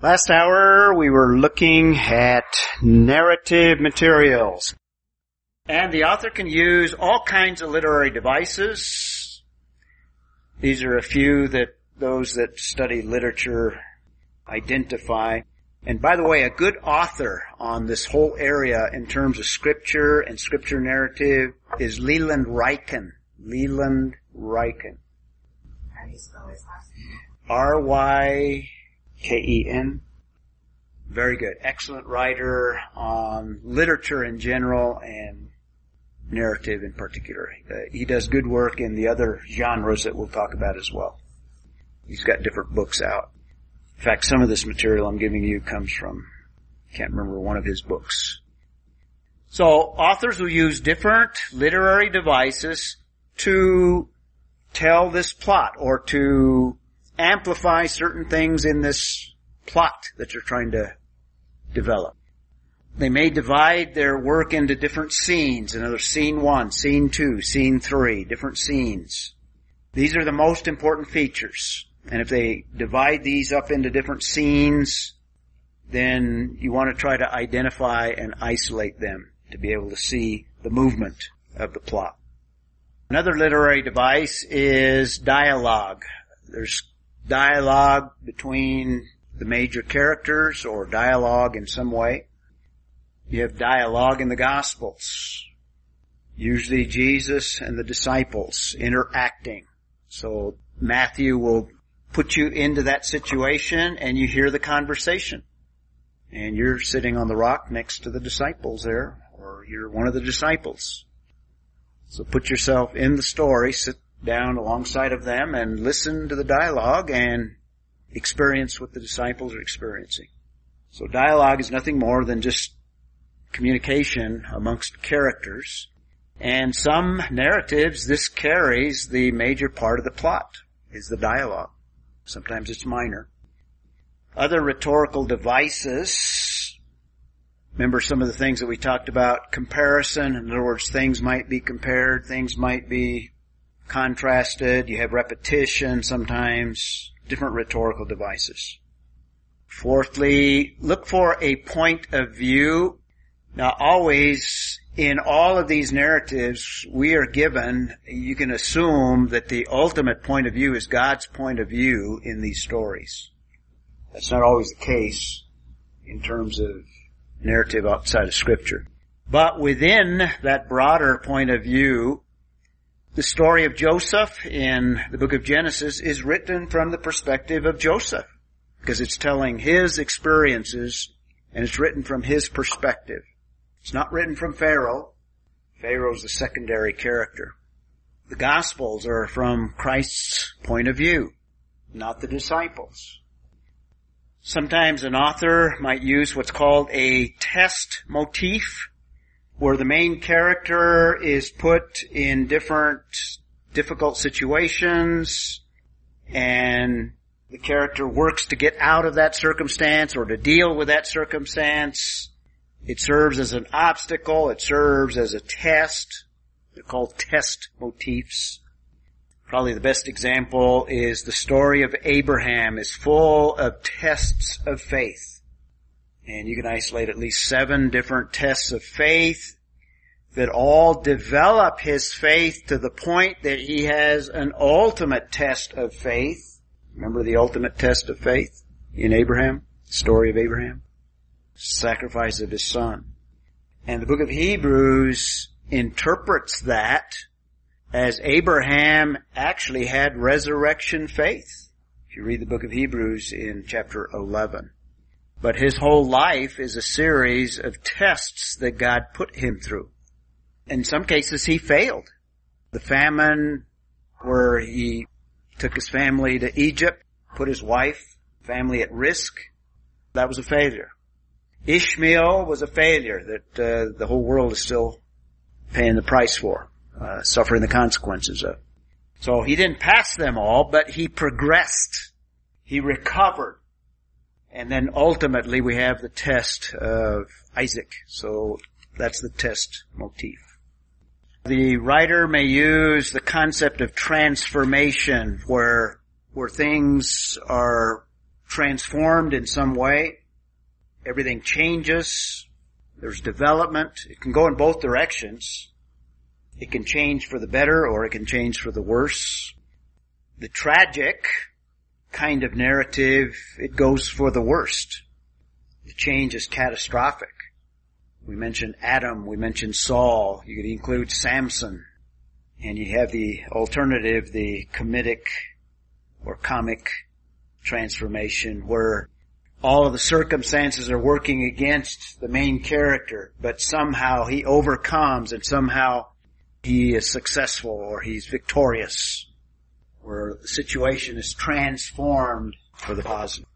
Last hour we were looking at narrative materials. And the author can use all kinds of literary devices. These are a few that those that study literature identify. And by the way, a good author on this whole area in terms of scripture and scripture narrative is Leland Ryken. Leland Ryken. How do you spell his last name? R-Y-K-E-N. Very good. Excellent writer on literature in general and narrative in particular. Uh, he does good work in the other genres that we'll talk about as well. He's got different books out. In fact, some of this material I'm giving you comes from, can't remember one of his books. So authors will use different literary devices to tell this plot or to amplify certain things in this plot that you're trying to develop. They may divide their work into different scenes, another scene one, scene two, scene three, different scenes. These are the most important features. And if they divide these up into different scenes, then you want to try to identify and isolate them to be able to see the movement of the plot. Another literary device is dialogue. There's dialogue between the major characters or dialogue in some way. You have dialogue in the Gospels. Usually Jesus and the disciples interacting. So Matthew will put you into that situation and you hear the conversation. And you're sitting on the rock next to the disciples there, or you're one of the disciples. So put yourself in the story, sit down alongside of them and listen to the dialogue and experience what the disciples are experiencing. So dialogue is nothing more than just communication amongst characters. And some narratives, this carries the major part of the plot, is the dialogue. Sometimes it's minor. Other rhetorical devices, remember some of the things that we talked about, comparison, in other words, things might be compared, things might be contrasted, you have repetition sometimes, different rhetorical devices. Fourthly, look for a point of view. Now always in all of these narratives we are given, you can assume that the ultimate point of view is God's point of view in these stories. That's not always the case in terms of narrative outside of scripture. But within that broader point of view, the story of Joseph in the book of Genesis is written from the perspective of Joseph because it's telling his experiences and it's written from his perspective. It's not written from Pharaoh. Pharaoh's the secondary character. The Gospels are from Christ's point of view, not the disciples. Sometimes an author might use what's called a test motif, where the main character is put in different difficult situations and the character works to get out of that circumstance or to deal with that circumstance. It serves as an obstacle. It serves as a test. They're called test motifs. Probably the best example is the story of Abraham is full of tests of faith. And you can isolate at least seven different tests of faith that all develop his faith to the point that he has an ultimate test of faith. Remember the ultimate test of faith in Abraham? Story of Abraham? Sacrifice of his son. And the book of Hebrews interprets that as Abraham actually had resurrection faith. If you read the book of Hebrews in chapter 11. But his whole life is a series of tests that God put him through. In some cases he failed. The famine where he took his family to Egypt, put his wife, family at risk, that was a failure. Ishmael was a failure that uh, the whole world is still paying the price for, uh, suffering the consequences of. So he didn't pass them all, but he progressed. He recovered. And then ultimately we have the test of Isaac. So that's the test motif. The writer may use the concept of transformation where, where things are transformed in some way. Everything changes. There's development. It can go in both directions. It can change for the better or it can change for the worse. The tragic kind of narrative, it goes for the worst. The change is catastrophic. We mentioned Adam, we mentioned Saul, you could include Samson, and you have the alternative, the comedic or comic transformation where all of the circumstances are working against the main character, but somehow he overcomes and somehow he is successful or he's victorious, where the situation is transformed for the positive.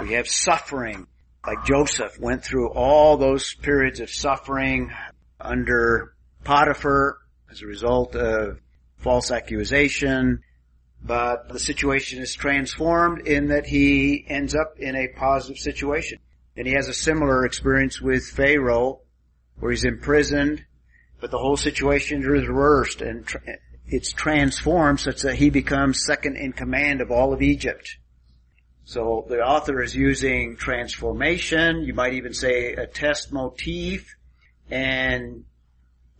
We have suffering, like Joseph went through all those periods of suffering under Potiphar as a result of false accusation, but the situation is transformed in that he ends up in a positive situation. And he has a similar experience with Pharaoh, where he's imprisoned, but the whole situation is reversed and it's transformed such that he becomes second in command of all of Egypt. So the author is using transformation, you might even say a test motif, and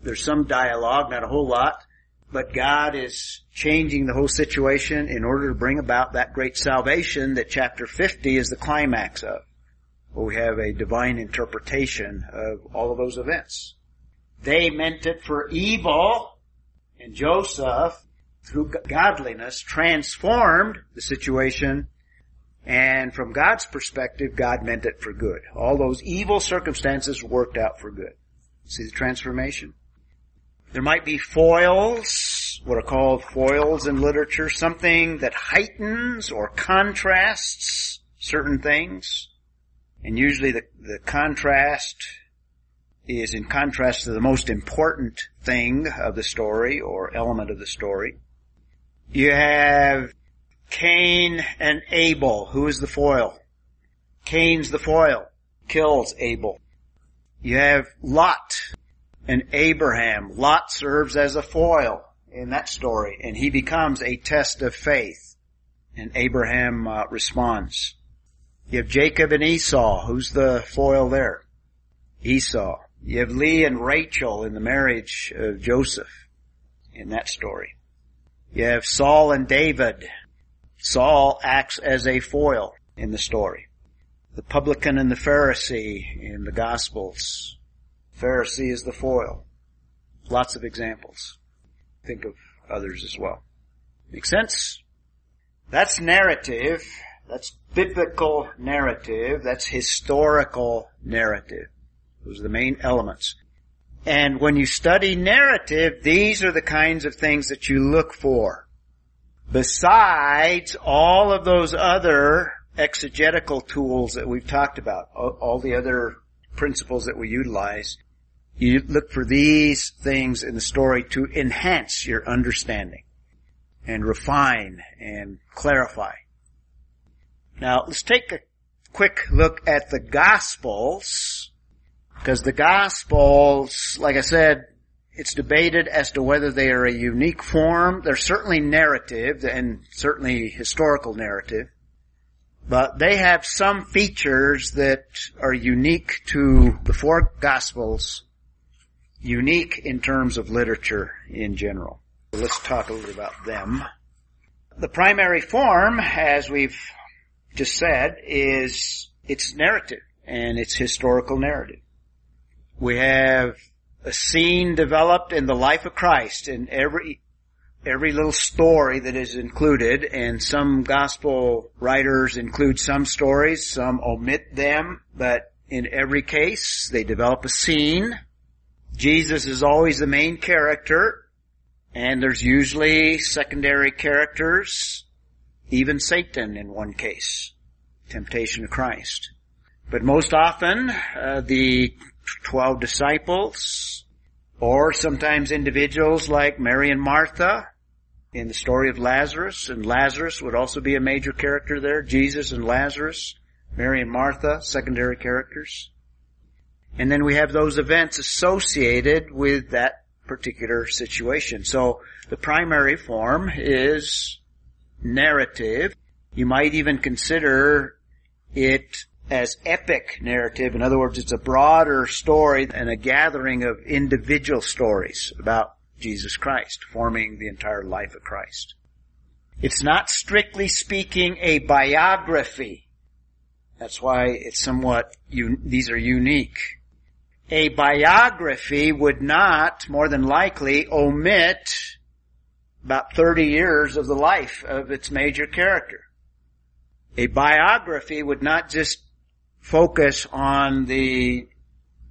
there's some dialogue, not a whole lot, but God is changing the whole situation in order to bring about that great salvation that chapter 50 is the climax of. Where we have a divine interpretation of all of those events. They meant it for evil, and Joseph, through godliness, transformed the situation, and from God's perspective, God meant it for good. All those evil circumstances worked out for good. See the transformation? There might be foils, what are called foils in literature, something that heightens or contrasts certain things. And usually the, the contrast is in contrast to the most important thing of the story or element of the story. You have Cain and Abel. Who is the foil? Cain's the foil. Kills Abel. You have Lot and Abraham. Lot serves as a foil in that story and he becomes a test of faith and Abraham uh, responds. You have Jacob and Esau. Who's the foil there? Esau. You have Leah and Rachel in the marriage of Joseph in that story. You have Saul and David. Saul acts as a foil in the story. The publican and the Pharisee in the Gospels. Pharisee is the foil. Lots of examples. Think of others as well. Make sense? That's narrative. That's biblical narrative. That's historical narrative. Those are the main elements. And when you study narrative, these are the kinds of things that you look for. Besides all of those other exegetical tools that we've talked about, all the other principles that we utilize, you look for these things in the story to enhance your understanding and refine and clarify. Now let's take a quick look at the Gospels because the Gospels, like I said, it's debated as to whether they are a unique form. They're certainly narrative and certainly historical narrative. But they have some features that are unique to the four Gospels, unique in terms of literature in general. Let's talk a little about them. The primary form, as we've just said, is it's narrative and it's historical narrative. We have a scene developed in the life of Christ in every every little story that is included and some gospel writers include some stories, some omit them, but in every case they develop a scene. Jesus is always the main character and there's usually secondary characters, even Satan in one case, temptation of Christ. But most often, uh, the 12 disciples, or sometimes individuals like Mary and Martha in the story of Lazarus, and Lazarus would also be a major character there, Jesus and Lazarus, Mary and Martha, secondary characters. And then we have those events associated with that particular situation. So the primary form is narrative You might even consider it as epic narrative. In other words, it's a broader story and a gathering of individual stories about Jesus Christ, forming the entire life of Christ. It's not strictly speaking a biography. That's why it's somewhat, un- these are unique. A biography would not, more than likely, omit about 30 years of the life of its major character. A biography would not just focus on the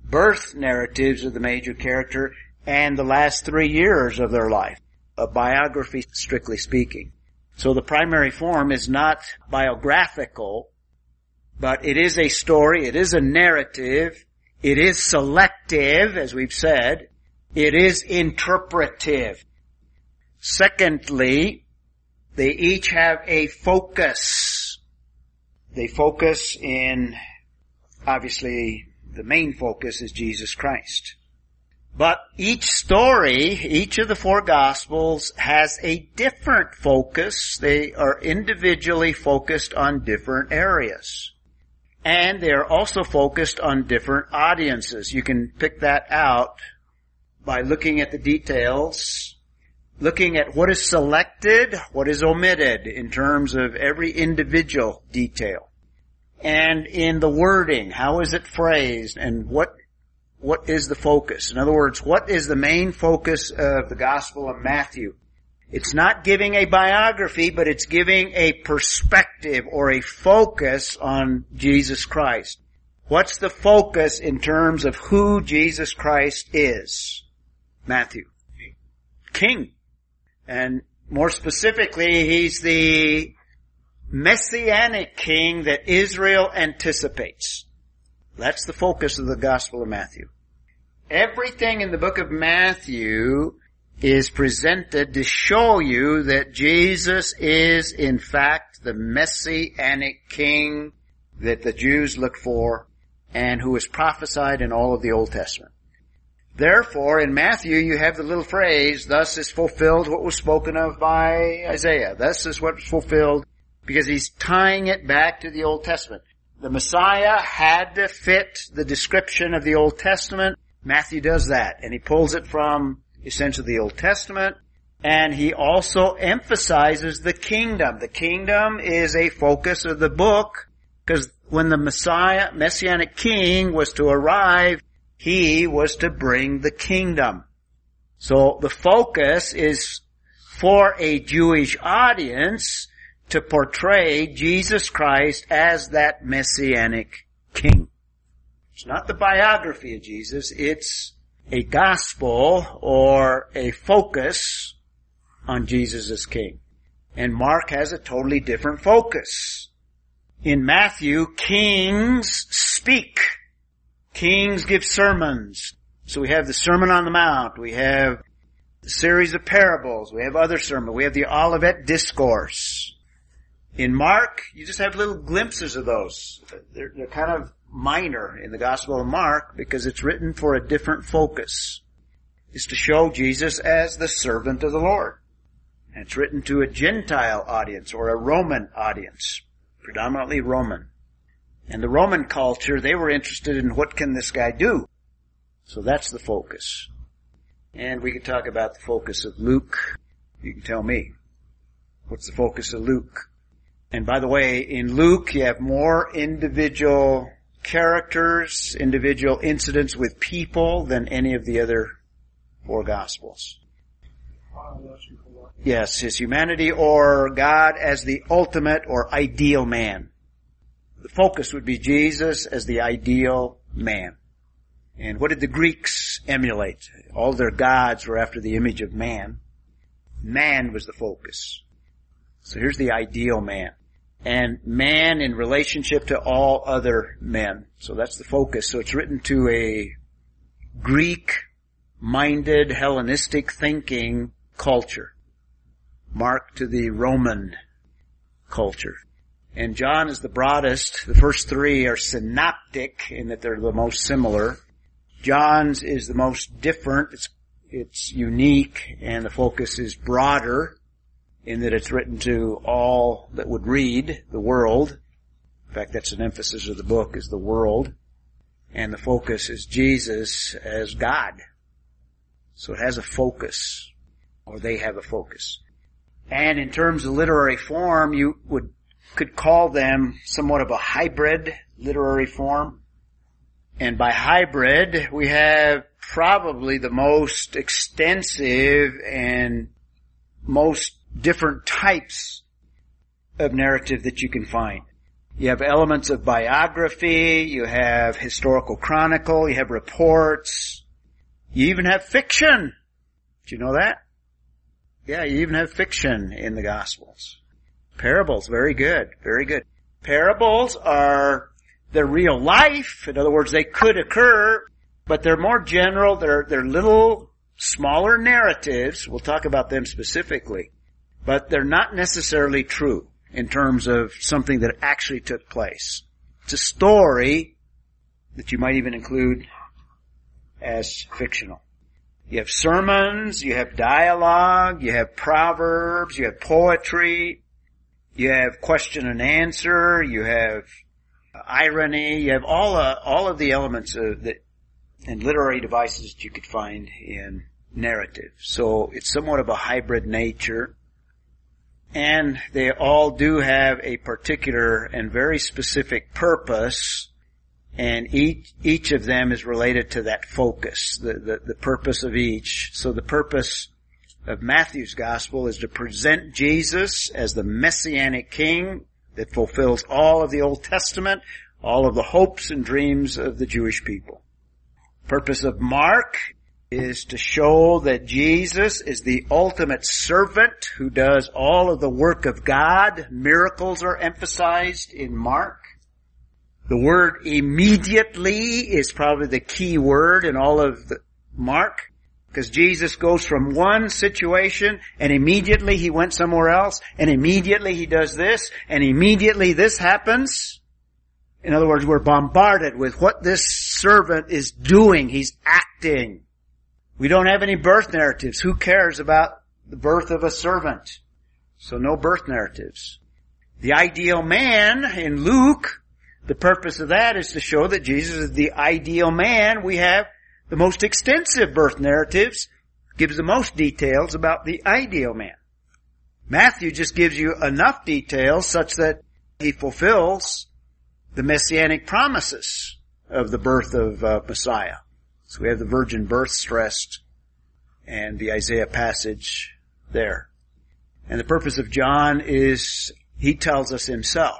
birth narratives of the major character and the last three years of their life. A biography, strictly speaking. So the primary form is not biographical, but it is a story, it is a narrative, it is selective, as we've said, it is interpretive. Secondly, they each have a focus. They focus in, obviously, the main focus is Jesus Christ. But each story, each of the four gospels has a different focus. They are individually focused on different areas. And they are also focused on different audiences. You can pick that out by looking at the details, looking at what is selected, what is omitted in terms of every individual detail. And in the wording, how is it phrased and what what is the focus? In other words, what is the main focus of the Gospel of Matthew? It's not giving a biography, but it's giving a perspective or a focus on Jesus Christ. What's the focus in terms of who Jesus Christ is? Matthew. King. And more specifically, he's the messianic king that Israel anticipates. That's the focus of the Gospel of Matthew. Everything in the book of Matthew is presented to show you that Jesus is in fact the messianic king that the Jews look for and who is prophesied in all of the Old Testament. Therefore, in Matthew, you have the little phrase, thus is fulfilled what was spoken of by Isaiah. Thus is what was fulfilled because he's tying it back to the Old Testament. The Messiah had to fit the description of the Old Testament. Matthew does that, and he pulls it from essentially the Old Testament, and he also emphasizes the kingdom. The kingdom is a focus of the book, because when the Messiah, Messianic King was to arrive, he was to bring the kingdom. So the focus is for a Jewish audience, to portray Jesus Christ as that messianic king. It's not the biography of Jesus, it's a gospel or a focus on Jesus as king. And Mark has a totally different focus. In Matthew, kings speak. Kings give sermons. So we have the Sermon on the Mount, we have the series of parables, we have other sermons, we have the Olivet Discourse. In Mark, you just have little glimpses of those. They're, they're, kind of minor in the Gospel of Mark because it's written for a different focus. It's to show Jesus as the servant of the Lord. And it's written to a Gentile audience or a Roman audience, predominantly Roman. And the Roman culture, they were interested in what can this guy do? So that's the focus. And we could talk about the focus of Luke. You can tell me. What's the focus of Luke? And by the way, in Luke, you have more individual characters, individual incidents with people than any of the other four gospels. Yes, his humanity or God as the ultimate or ideal man. The focus would be Jesus as the ideal man. And what did the Greeks emulate? All their gods were after the image of man. Man was the focus. So here's the ideal man and man in relationship to all other men. So that's the focus. So it's written to a Greek minded Hellenistic thinking culture. Mark to the Roman culture. And John is the broadest. The first three are synoptic in that they're the most similar. John's is the most different. It's, it's unique and the focus is broader in that it's written to all that would read the world. In fact, that's an emphasis of the book is the world. And the focus is Jesus as God. So it has a focus, or they have a focus. And in terms of literary form, you would, could call them somewhat of a hybrid literary form. And by hybrid, we have probably the most extensive and most different types of narrative that you can find. You have elements of biography, you have historical chronicle, you have reports, you even have fiction. Do you know that? Yeah, you even have fiction in the Gospels. Parables, very good, very good. Parables are, they're real life. In other words, they could occur, but they're more general. They're, they're little, smaller narratives. We'll talk about them specifically. But they're not necessarily true in terms of something that actually took place. It's a story that you might even include as fictional. You have sermons, you have dialogue, you have proverbs, you have poetry, you have question and answer, you have irony, you have all uh, all of the elements of and literary devices that you could find in narrative. So it's somewhat of a hybrid nature. And they all do have a particular and very specific purpose and each each of them is related to that focus, the, the, the purpose of each. So the purpose of Matthew's gospel is to present Jesus as the messianic king that fulfills all of the Old Testament, all of the hopes and dreams of the Jewish people. Purpose of Mark is to show that Jesus is the ultimate servant who does all of the work of God. Miracles are emphasized in Mark. The word immediately is probably the key word in all of Mark. Because Jesus goes from one situation and immediately he went somewhere else and immediately he does this and immediately this happens. In other words, we're bombarded with what this servant is doing. He's acting. We don't have any birth narratives. Who cares about the birth of a servant? So no birth narratives. The ideal man in Luke the purpose of that is to show that Jesus is the ideal man. We have the most extensive birth narratives, gives the most details about the ideal man. Matthew just gives you enough details such that he fulfills the messianic promises of the birth of uh, Messiah. So we have the virgin birth stressed and the Isaiah passage there. And the purpose of John is he tells us himself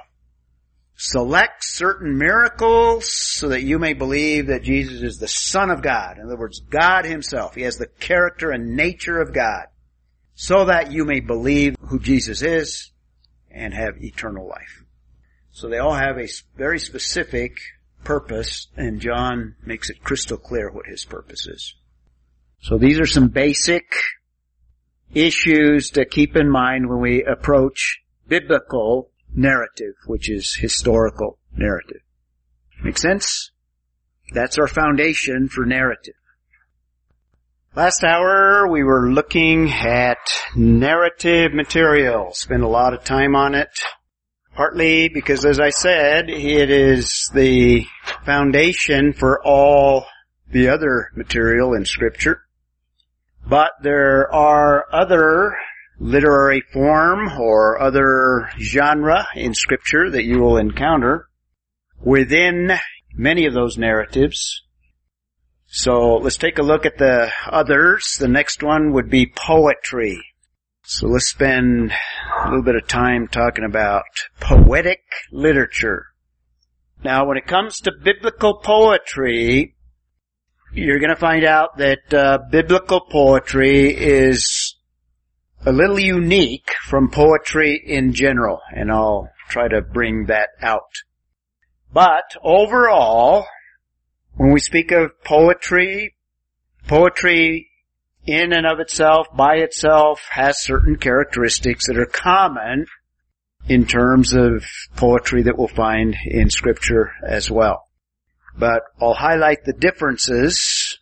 select certain miracles so that you may believe that Jesus is the Son of God. In other words, God Himself. He has the character and nature of God. So that you may believe who Jesus is and have eternal life. So they all have a very specific purpose and John makes it crystal clear what his purpose is. So these are some basic issues to keep in mind when we approach biblical narrative, which is historical narrative. Make sense? That's our foundation for narrative. Last hour we were looking at narrative material. Spent a lot of time on it. Partly because as I said, it is the foundation for all the other material in scripture. But there are other literary form or other genre in scripture that you will encounter within many of those narratives. So let's take a look at the others. The next one would be poetry. So let's spend a little bit of time talking about poetic literature. Now when it comes to biblical poetry, you're going to find out that uh, biblical poetry is a little unique from poetry in general, and I'll try to bring that out. But overall, when we speak of poetry, poetry in and of itself, by itself, has certain characteristics that are common in terms of poetry that we'll find in scripture as well. But I'll highlight the differences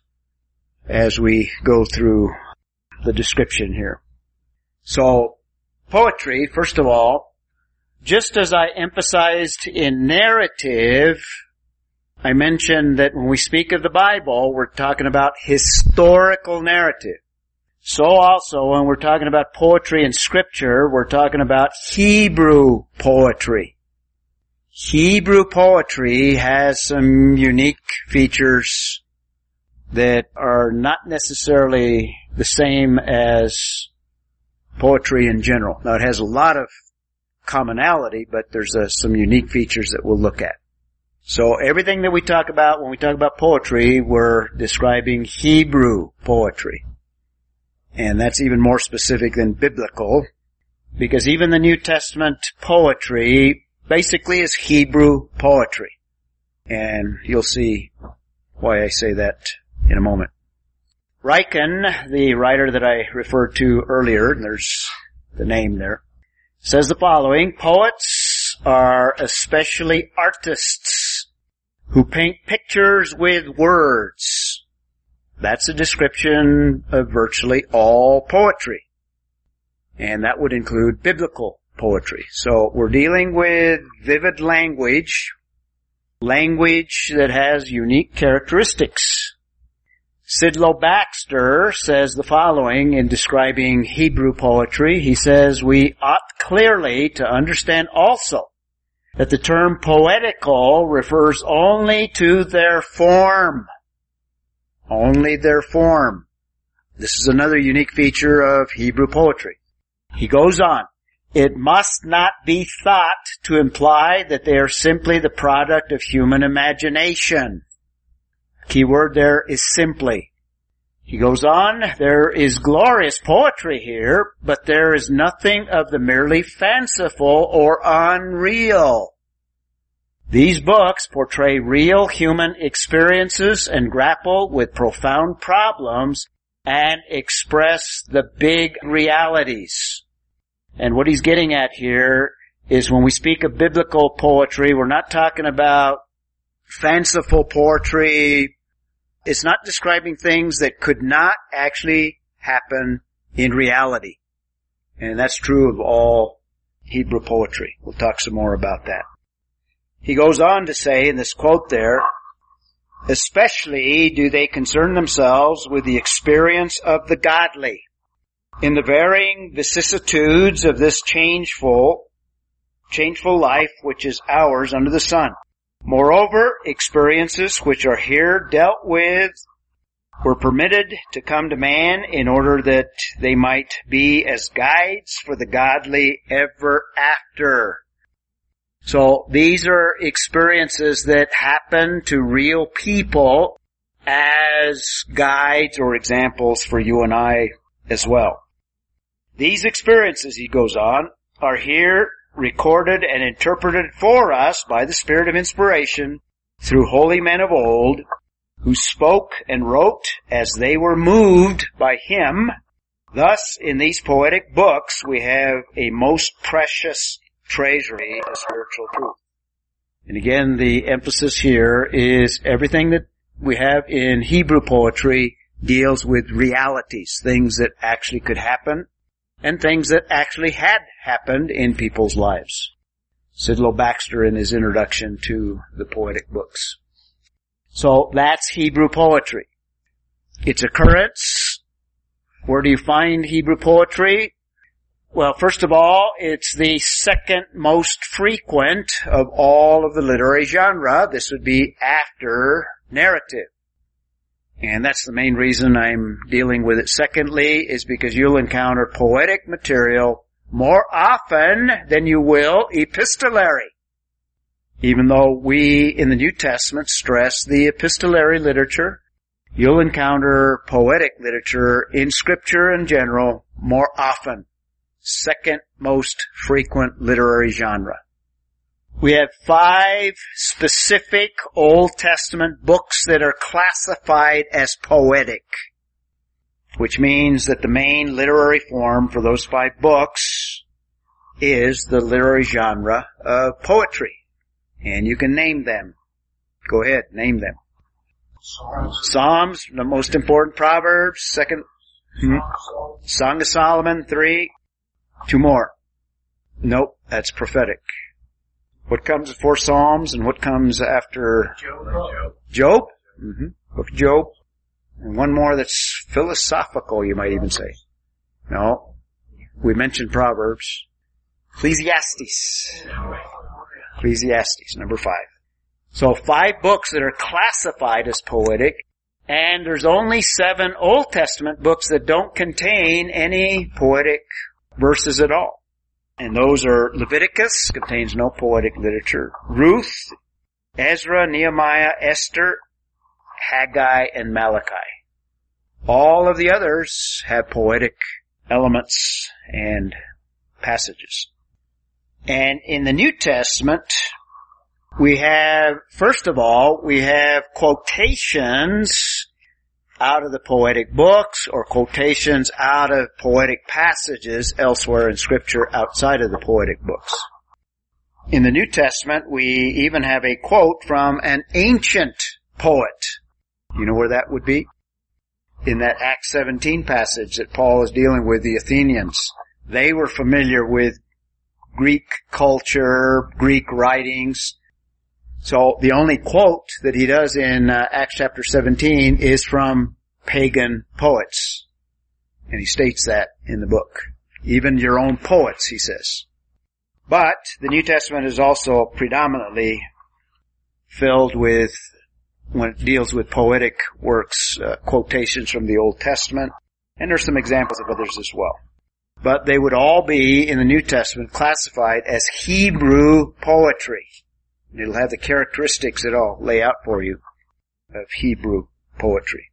as we go through the description here. So poetry, first of all, just as I emphasized in narrative, I mentioned that when we speak of the Bible, we're talking about historical narrative. So also when we're talking about poetry and scripture, we're talking about Hebrew poetry. Hebrew poetry has some unique features that are not necessarily the same as poetry in general. Now it has a lot of commonality, but there's uh, some unique features that we'll look at. So everything that we talk about when we talk about poetry, we're describing Hebrew poetry. And that's even more specific than biblical, because even the New Testament poetry basically is Hebrew poetry. And you'll see why I say that in a moment. Ryken, the writer that I referred to earlier, and there's the name there, says the following, poets are especially artists who paint pictures with words that's a description of virtually all poetry. And that would include biblical poetry. So we're dealing with vivid language, language that has unique characteristics. Sidlow Baxter says the following in describing Hebrew poetry. He says, we ought clearly to understand also that the term poetical refers only to their form only their form. This is another unique feature of Hebrew poetry. He goes on. It must not be thought to imply that they are simply the product of human imagination. Key word there is simply. He goes on, there is glorious poetry here, but there is nothing of the merely fanciful or unreal. These books portray real human experiences and grapple with profound problems and express the big realities. And what he's getting at here is when we speak of biblical poetry, we're not talking about fanciful poetry. It's not describing things that could not actually happen in reality. And that's true of all Hebrew poetry. We'll talk some more about that. He goes on to say in this quote there, especially do they concern themselves with the experience of the godly in the varying vicissitudes of this changeful, changeful life which is ours under the sun. Moreover, experiences which are here dealt with were permitted to come to man in order that they might be as guides for the godly ever after. So these are experiences that happen to real people as guides or examples for you and I as well. These experiences, he goes on, are here recorded and interpreted for us by the Spirit of inspiration through holy men of old who spoke and wrote as they were moved by him. Thus, in these poetic books, we have a most precious treasury of spiritual truth. And again, the emphasis here is everything that we have in Hebrew poetry deals with realities, things that actually could happen, and things that actually had happened in people's lives. Sidlow Baxter in his introduction to the poetic books. So that's Hebrew poetry. Its occurrence. Where do you find Hebrew poetry? Well, first of all, it's the second most frequent of all of the literary genre. This would be after narrative. And that's the main reason I'm dealing with it. Secondly, is because you'll encounter poetic material more often than you will epistolary. Even though we in the New Testament stress the epistolary literature, you'll encounter poetic literature in scripture in general more often second most frequent literary genre. We have five specific Old Testament books that are classified as poetic, which means that the main literary form for those five books is the literary genre of poetry. And you can name them. Go ahead, name them. Psalms, Psalms the most important Proverbs, second, hmm? Song of Solomon, three, Two more. Nope, that's prophetic. What comes before Psalms and what comes after Job. Job? hmm Book of Job. And one more that's philosophical, you might even say. No. We mentioned Proverbs. Ecclesiastes. Ecclesiastes, number five. So five books that are classified as poetic, and there's only seven Old Testament books that don't contain any poetic verses at all. And those are Leviticus, contains no poetic literature, Ruth, Ezra, Nehemiah, Esther, Haggai, and Malachi. All of the others have poetic elements and passages. And in the New Testament, we have, first of all, we have quotations out of the poetic books or quotations out of poetic passages elsewhere in scripture outside of the poetic books. In the New Testament, we even have a quote from an ancient poet. You know where that would be? In that Acts 17 passage that Paul is dealing with the Athenians. They were familiar with Greek culture, Greek writings, so the only quote that he does in uh, Acts chapter 17 is from pagan poets. And he states that in the book. Even your own poets, he says. But the New Testament is also predominantly filled with, when it deals with poetic works, uh, quotations from the Old Testament. And there's some examples of others as well. But they would all be in the New Testament classified as Hebrew poetry. It'll have the characteristics that I'll lay out for you of Hebrew poetry.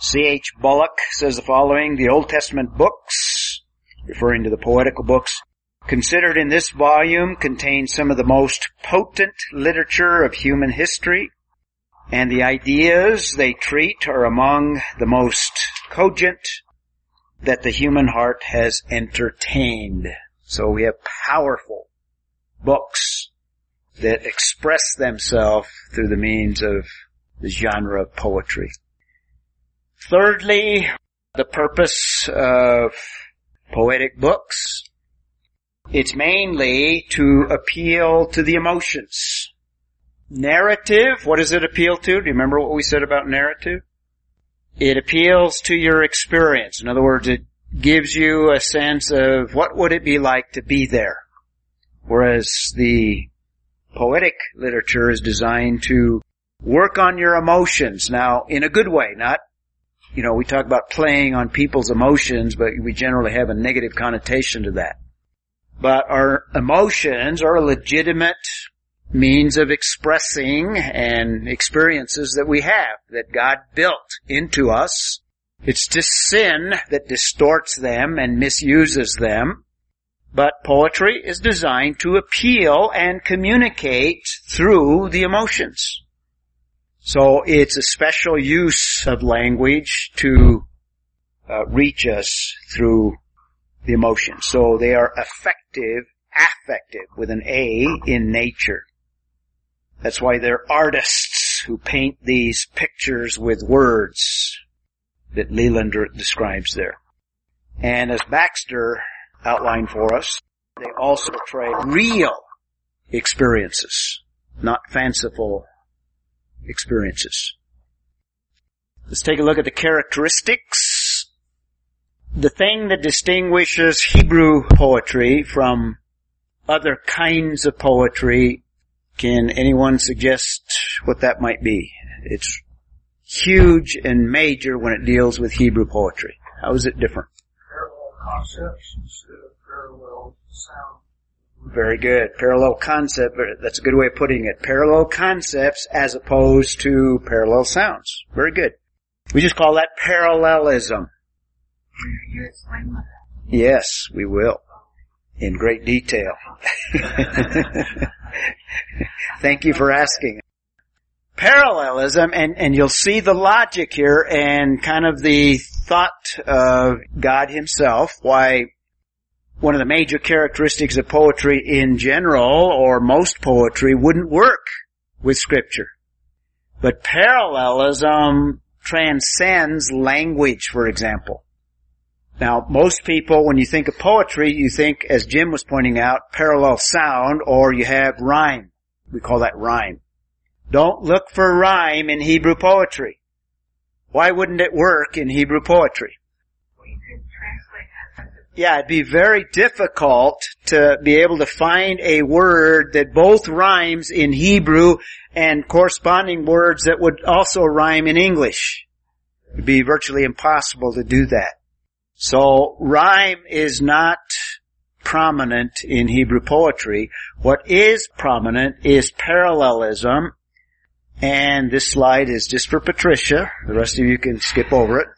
C.H. Bullock says the following, the Old Testament books, referring to the poetical books, considered in this volume contain some of the most potent literature of human history, and the ideas they treat are among the most cogent that the human heart has entertained. So we have powerful books that express themselves through the means of the genre of poetry. Thirdly, the purpose of poetic books. It's mainly to appeal to the emotions. Narrative, what does it appeal to? Do you remember what we said about narrative? It appeals to your experience. In other words, it gives you a sense of what would it be like to be there. Whereas the poetic literature is designed to work on your emotions. Now, in a good way, not, you know, we talk about playing on people's emotions, but we generally have a negative connotation to that. But our emotions are a legitimate means of expressing and experiences that we have, that God built into us. It's just sin that distorts them and misuses them. But poetry is designed to appeal and communicate through the emotions. So it's a special use of language to uh, reach us through the emotions. So they are affective, affective with an A in nature. That's why they're artists who paint these pictures with words that Leland describes there. And as Baxter outlined for us, they also portray real experiences, not fanciful experiences. Let's take a look at the characteristics. The thing that distinguishes Hebrew poetry from other kinds of poetry, can anyone suggest what that might be? It's huge and major when it deals with Hebrew poetry. How is it different? Concepts parallel sound. Very good. Parallel concept, that's a good way of putting it. Parallel concepts as opposed to parallel sounds. Very good. We just call that parallelism. You explain what Yes, we will. In great detail. Thank you for asking. Parallelism, and, and you'll see the logic here and kind of the thought of God himself, why one of the major characteristics of poetry in general, or most poetry, wouldn't work with scripture. But parallelism transcends language, for example. Now, most people, when you think of poetry, you think, as Jim was pointing out, parallel sound, or you have rhyme. We call that rhyme. Don't look for rhyme in Hebrew poetry. Why wouldn't it work in Hebrew poetry? Yeah, it'd be very difficult to be able to find a word that both rhymes in Hebrew and corresponding words that would also rhyme in English. It'd be virtually impossible to do that. So rhyme is not prominent in Hebrew poetry. What is prominent is parallelism. And this slide is just for Patricia. The rest of you can skip over it.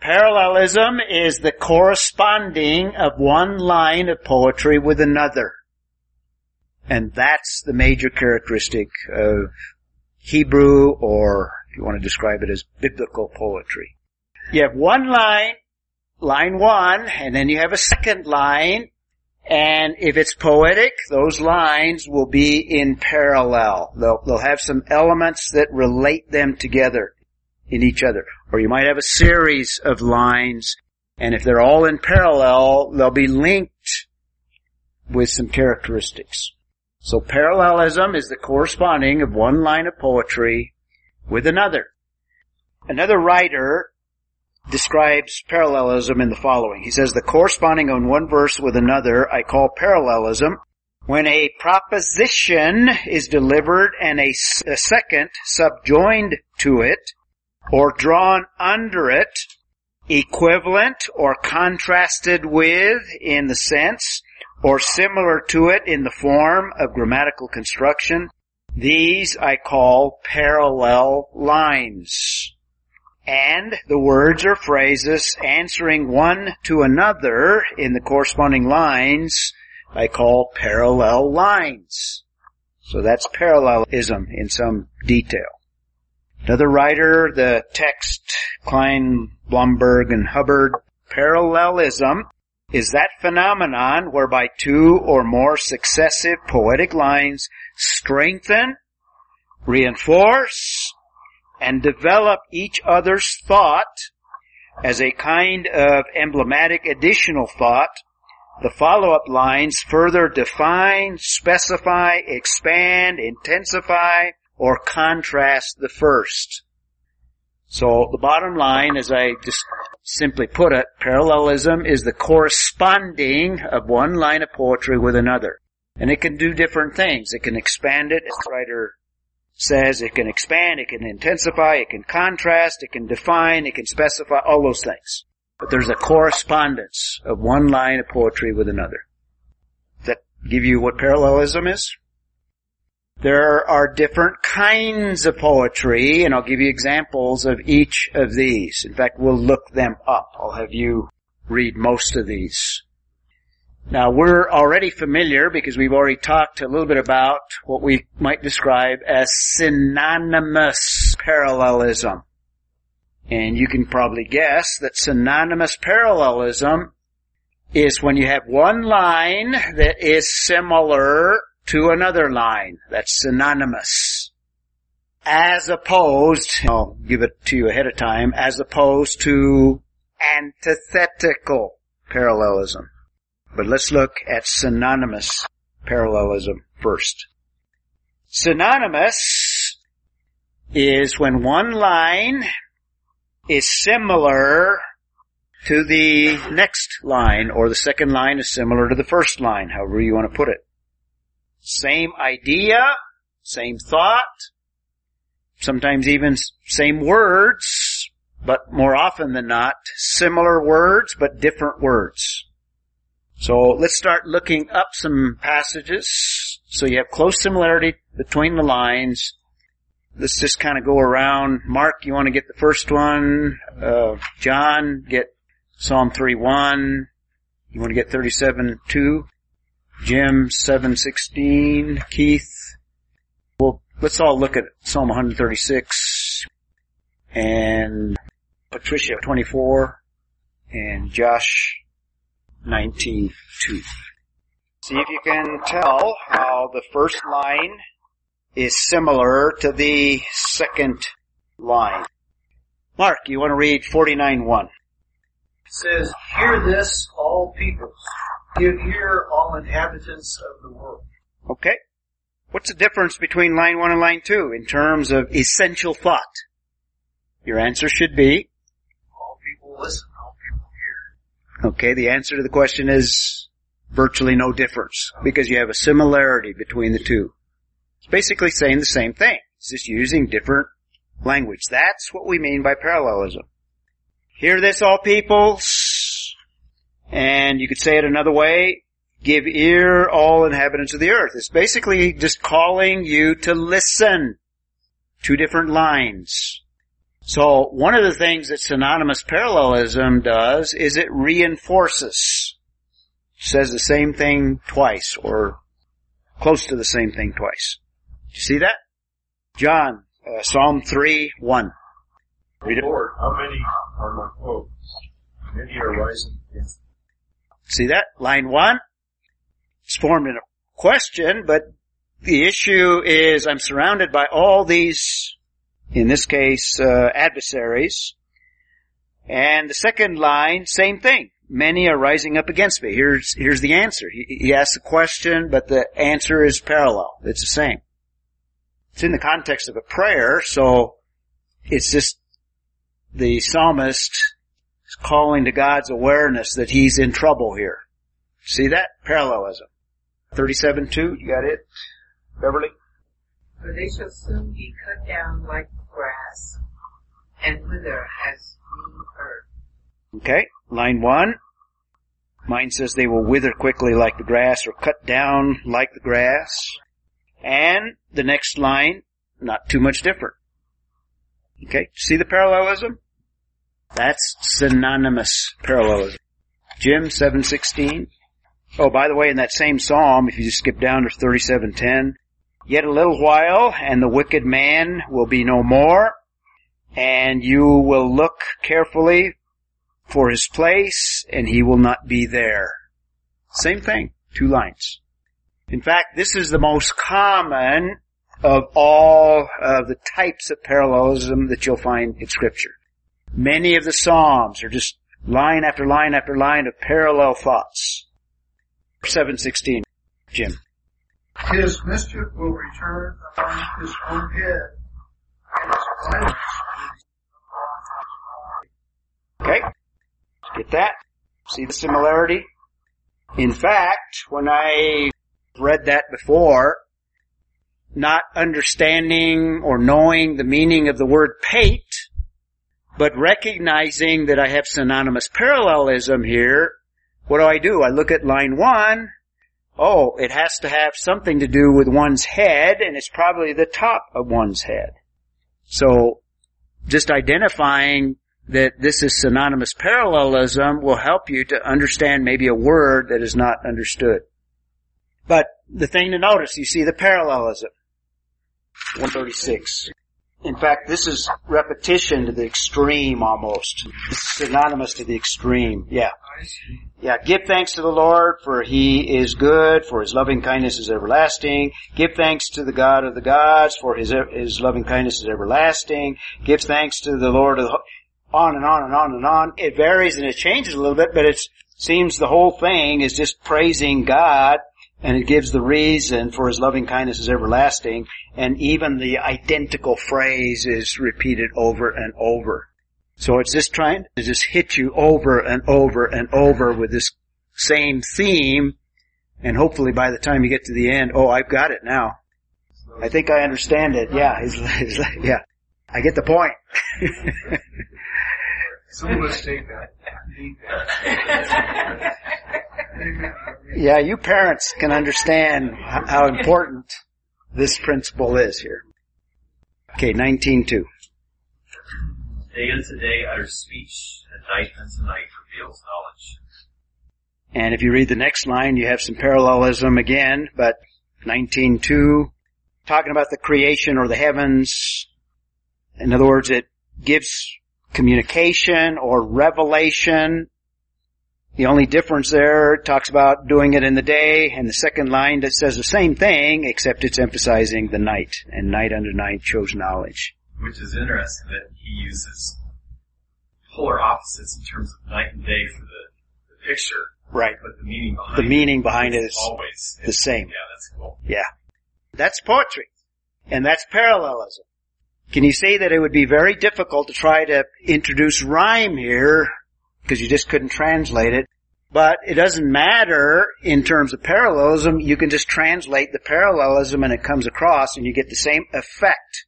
Parallelism is the corresponding of one line of poetry with another. And that's the major characteristic of Hebrew or if you want to describe it as biblical poetry. You have one line, line one, and then you have a second line, and if it's poetic, those lines will be in parallel. They'll, they'll have some elements that relate them together in each other. Or you might have a series of lines, and if they're all in parallel, they'll be linked with some characteristics. So parallelism is the corresponding of one line of poetry with another. Another writer describes parallelism in the following. He says, the corresponding on one verse with another I call parallelism. When a proposition is delivered and a, a second subjoined to it or drawn under it, equivalent or contrasted with in the sense or similar to it in the form of grammatical construction, these I call parallel lines and the words or phrases answering one to another in the corresponding lines I call parallel lines. So that's parallelism in some detail. Another writer, the text, Klein, Blomberg, and Hubbard, parallelism is that phenomenon whereby two or more successive poetic lines strengthen, reinforce, and develop each other's thought as a kind of emblematic additional thought, the follow-up lines further define, specify, expand, intensify, or contrast the first. So the bottom line, as I just simply put it, parallelism is the corresponding of one line of poetry with another. And it can do different things. It can expand it, as the writer says it can expand, it can intensify, it can contrast, it can define, it can specify, all those things. But there's a correspondence of one line of poetry with another. Does that give you what parallelism is? There are different kinds of poetry, and I'll give you examples of each of these. In fact, we'll look them up. I'll have you read most of these. Now we're already familiar because we've already talked a little bit about what we might describe as synonymous parallelism. And you can probably guess that synonymous parallelism is when you have one line that is similar to another line that's synonymous. As opposed, I'll give it to you ahead of time, as opposed to antithetical parallelism. But let's look at synonymous parallelism first. Synonymous is when one line is similar to the next line, or the second line is similar to the first line, however you want to put it. Same idea, same thought, sometimes even same words, but more often than not, similar words, but different words. So let's start looking up some passages. So you have close similarity between the lines. Let's just kind of go around. Mark, you want to get the first one? Uh, John, get Psalm 3-1. You want to get 37-2? Jim, 716. Keith. Well, let's all look at Psalm 136. And Patricia, 24. And Josh, 19.2. See if you can tell how the first line is similar to the second line. Mark, you want to read 49.1. says, Hear this, all peoples. Give ear, all inhabitants of the world. Okay. What's the difference between line one and line two in terms of essential thought? Your answer should be, All people listen, all people hear. Okay, the answer to the question is virtually no difference because you have a similarity between the two. It's basically saying the same thing. It's just using different language. That's what we mean by parallelism. Hear this all peoples, and you could say it another way, give ear all inhabitants of the earth. It's basically just calling you to listen. Two different lines. So one of the things that synonymous parallelism does is it reinforces. Says the same thing twice or close to the same thing twice. Do you see that? John, uh, Psalm 3, 1. Read it. Lord, how many are my foes? Many are rising against. See that? Line 1. It's formed in a question, but the issue is I'm surrounded by all these, in this case, uh, adversaries. And the second line, same thing. Many are rising up against me. Here's, here's the answer. He, he asks the question, but the answer is parallel. It's the same. It's in the context of a prayer, so it's just the psalmist is calling to God's awareness that he's in trouble here. See that? Parallelism. 37-2, you got it? Beverly? For they shall soon be cut down like grass, and wither as green herb. Okay, line one. Mine says they will wither quickly like the grass or cut down like the grass. And the next line, not too much different. Okay, see the parallelism? That's synonymous parallelism. Jim 716. Oh, by the way, in that same psalm, if you just skip down to 3710, yet a little while and the wicked man will be no more and you will look carefully for his place and he will not be there. Same thing. Two lines. In fact, this is the most common of all of the types of parallelism that you'll find in scripture. Many of the Psalms are just line after line after line of parallel thoughts. 716, Jim. His mischief will return upon his own head, and his violence will be upon his body. Okay? Get that? See the similarity? In fact, when I read that before, not understanding or knowing the meaning of the word pate, but recognizing that I have synonymous parallelism here, what do I do? I look at line one. Oh, it has to have something to do with one's head, and it's probably the top of one's head. So, just identifying that this is synonymous parallelism will help you to understand maybe a word that is not understood. But the thing to notice, you see the parallelism. 136. In fact, this is repetition to the extreme almost. It's synonymous to the extreme. Yeah. Yeah, give thanks to the Lord for He is good, for His loving kindness is everlasting. Give thanks to the God of the gods, for His, His loving kindness is everlasting. Give thanks to the Lord of the, on and on and on and on. It varies and it changes a little bit, but it seems the whole thing is just praising God and it gives the reason for His loving kindness is everlasting and even the identical phrase is repeated over and over. So it's just trying to just hit you over and over and over with this same theme and hopefully by the time you get to the end, oh, I've got it now. I think I understand it. Yeah, it's, it's like, yeah. I get the point. Some of us take that. yeah, you parents can understand how important this principle is here. Okay, 19.2. Day unto day utters speech, and night unto night reveals knowledge. And if you read the next line, you have some parallelism again, but 19.2, talking about the creation or the heavens. In other words, it gives communication or revelation. The only difference there talks about doing it in the day, and the second line that says the same thing, except it's emphasizing the night, and night under night shows knowledge. Which is interesting that he uses polar opposites in terms of night and day for the, the picture, Right. but the meaning behind The meaning behind it it is always the same. Yeah, that's cool. Yeah. That's poetry. And that's parallelism. Can you see that it would be very difficult to try to introduce rhyme here because you just couldn't translate it? But it doesn't matter in terms of parallelism. You can just translate the parallelism and it comes across and you get the same effect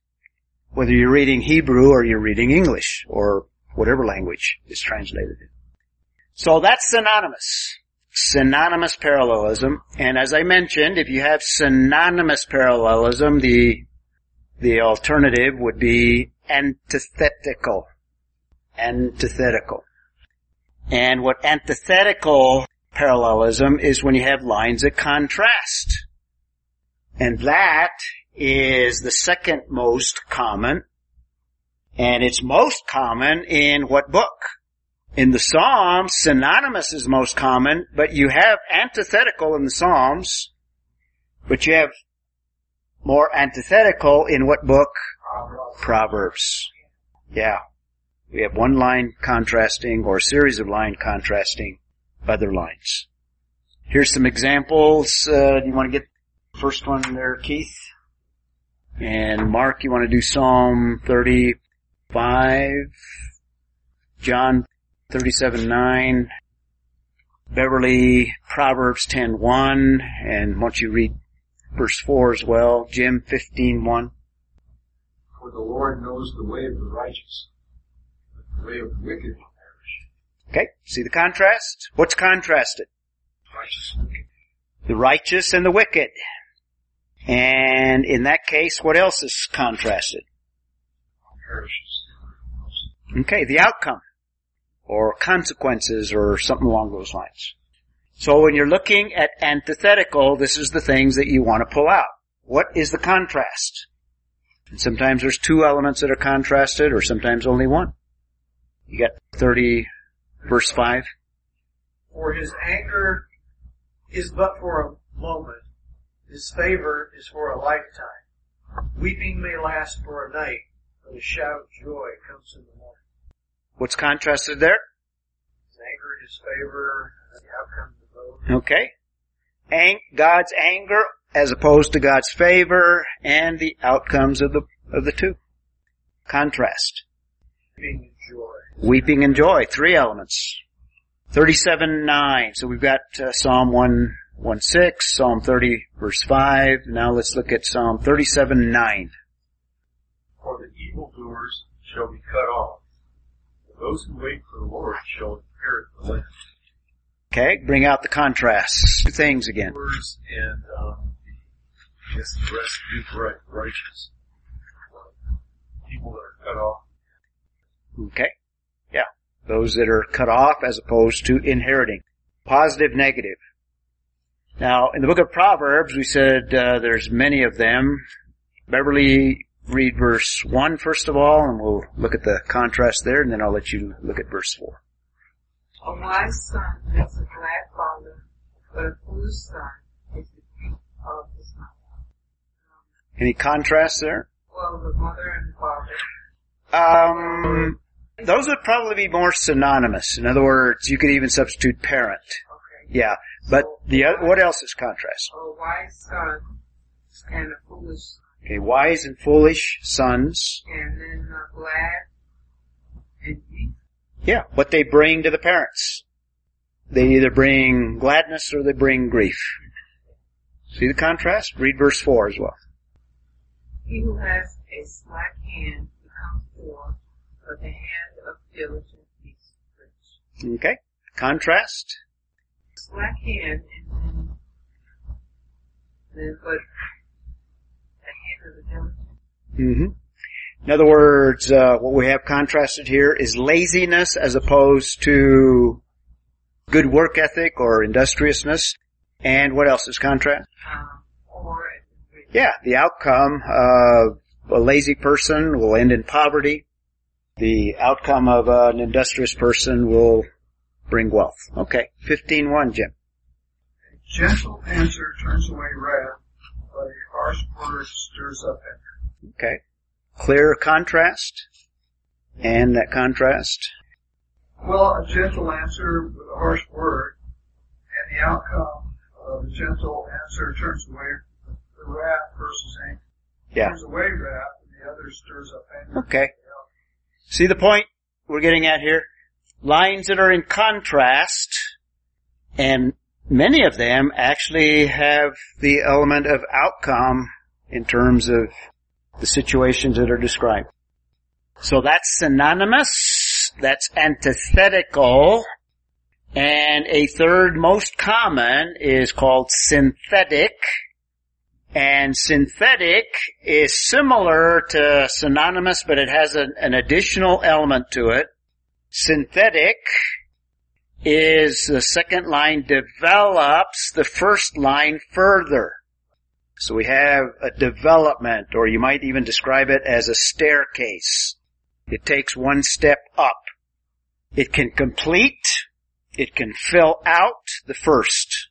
whether you're reading Hebrew or you're reading English or whatever language is translated. So that's synonymous. Synonymous parallelism. And as I mentioned, if you have synonymous parallelism, the, the alternative would be antithetical. Antithetical. And what antithetical parallelism is when you have lines that contrast. And that is the second most common. And it's most common in what book? In the Psalms, synonymous is most common, but you have antithetical in the Psalms, but you have more antithetical in what book? Proverbs. Yeah. We have one line contrasting or a series of line contrasting other lines. Here's some examples. Uh, do you want to get the first one there, Keith? And Mark, you want to do Psalm 35? John 37 9, Beverly, Proverbs 10 1, and once you read verse 4 as well, Jim 15 1. For the Lord knows the way of the righteous, way of the wicked perish. Okay, see the contrast? What's contrasted? Righteous The righteous and the wicked. And in that case, what else is contrasted? Okay, the outcome or consequences or something along those lines. So when you're looking at antithetical, this is the things that you want to pull out. What is the contrast? And sometimes there's two elements that are contrasted or sometimes only one. You got 30 verse 5. For his anger is but for a moment. His favor is for a lifetime. Weeping may last for a night, but a shout of joy comes in the morning. What's contrasted there? His anger, his favor, the outcome of both. Okay. Ang- God's anger as opposed to God's favor and the outcomes of the, of the two. Contrast. Weeping and joy. Weeping and joy, three elements. 37 9. So we've got uh, Psalm 1, 1 6, Psalm 30 verse 5. Now let's look at Psalm 37 9. For the evildoers shall be cut off. Those who wait for the Lord shall inherit the land. Okay, bring out the contrasts. Two things again. And, um, guess the rest of the right, righteous. People that are cut off. Okay. Those that are cut off as opposed to inheriting. Positive, negative. Now, in the book of Proverbs, we said uh, there's many of them. Beverly, read verse 1 first of all, and we'll look at the contrast there, and then I'll let you look at verse 4. A wise son makes a glad father, but a foolish son is the grief of his mother. Any contrast there? Well, the mother and father. Um, those would probably be more synonymous. In other words, you could even substitute parent. Okay. Yeah, but the oth- what else is contrast? A wise son and a foolish son. Okay, wise and foolish sons. And then glad and grief. Yeah, what they bring to the parents. They either bring gladness or they bring grief. See the contrast? Read verse 4 as well. He who has a slack hand becomes poor, but the hand makes rich. Okay? Contrast? Slack hand and then, then but the hand of the diligent. hmm In other words, uh, what we have contrasted here is laziness as opposed to good work ethic or industriousness. And what else is contrast? Um, or. Yeah, the outcome of a lazy person will end in poverty. The outcome of an industrious person will bring wealth. Okay, 15-1, Jim. Gentle answer turns away wrath, but a harsh word stirs up anger. Okay. Clear contrast. And that contrast. Well, a gentle answer with a harsh word, and the outcome of a gentle answer turns away the wrath versus anger. Yeah. Turns away wrath, and the other stirs up anger. Okay. See the point we're getting at here? Lines that are in contrast, and many of them actually have the element of outcome in terms of the situations that are described. So that's synonymous, that's antithetical, and a third most common is called synthetic, and synthetic is similar to synonymous, but it has an, an additional element to it. Synthetic is the second line develops the first line further. So we have a development, or you might even describe it as a staircase. It takes one step up. It can complete, it can fill out the first.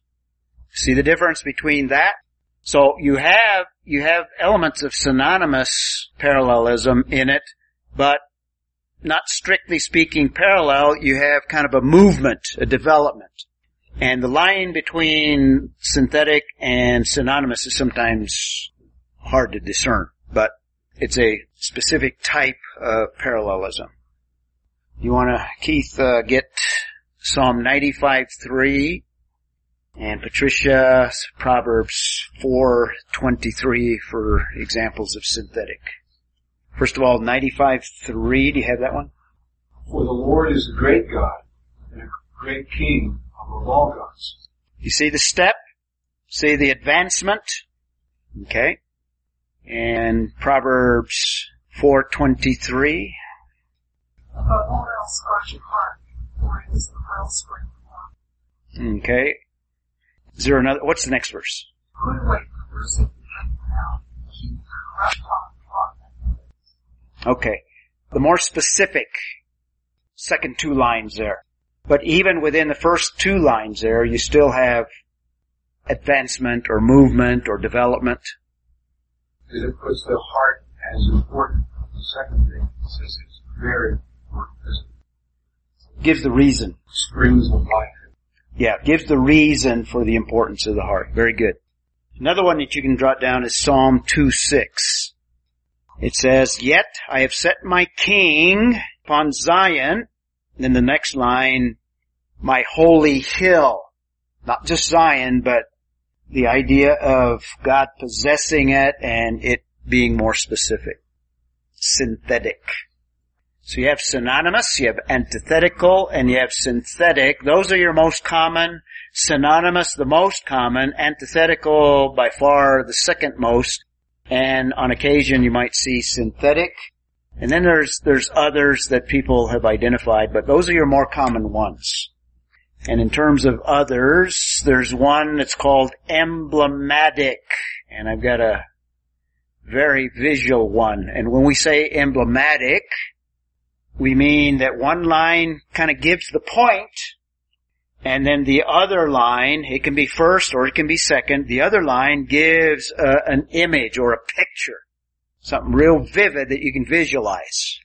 See the difference between that? So you have, you have elements of synonymous parallelism in it, but not strictly speaking parallel, you have kind of a movement, a development. And the line between synthetic and synonymous is sometimes hard to discern, but it's a specific type of parallelism. You want to, Keith, uh, get Psalm 95:3 and Patricia Proverbs 4:23 for examples of synthetic. First of all, 95:3. Do you have that one? For the Lord is a great God and a great King above all gods. You see the step? See the advancement? Okay. And Proverbs 4:23. Above all else guard your heart, for it is the wellspring of life. Okay. Is there another? What's the next verse? Put away perversity and proud, keep corrupt talk from them. Okay. The more specific second two lines there. But even within the first two lines there, you still have advancement or movement or development. It puts the heart as important. The second thing it says it's very important Gives the reason. springs of life. Yeah, gives the reason for the importance of the heart. Very good. Another one that you can jot down is Psalm 2-6. It says, Yet I have set my king upon Zion. Then the next line, my holy hill. Not just Zion, but the idea of God possessing it and it being more specific. Synthetic. So you have synonymous, you have antithetical, and you have synthetic. Those are your most common. Synonymous, the most common. Antithetical, by far the second most. And on occasion you might see synthetic. And then there's, there's others that people have identified, but those are your more common ones. And in terms of others, there's one that's called emblematic. And I've got a very visual one. And when we say emblematic, we mean that one line kind of gives the point, and then the other line, it can be first or it can be second, the other line gives uh, an image or a picture. Something real vivid that you can visualize.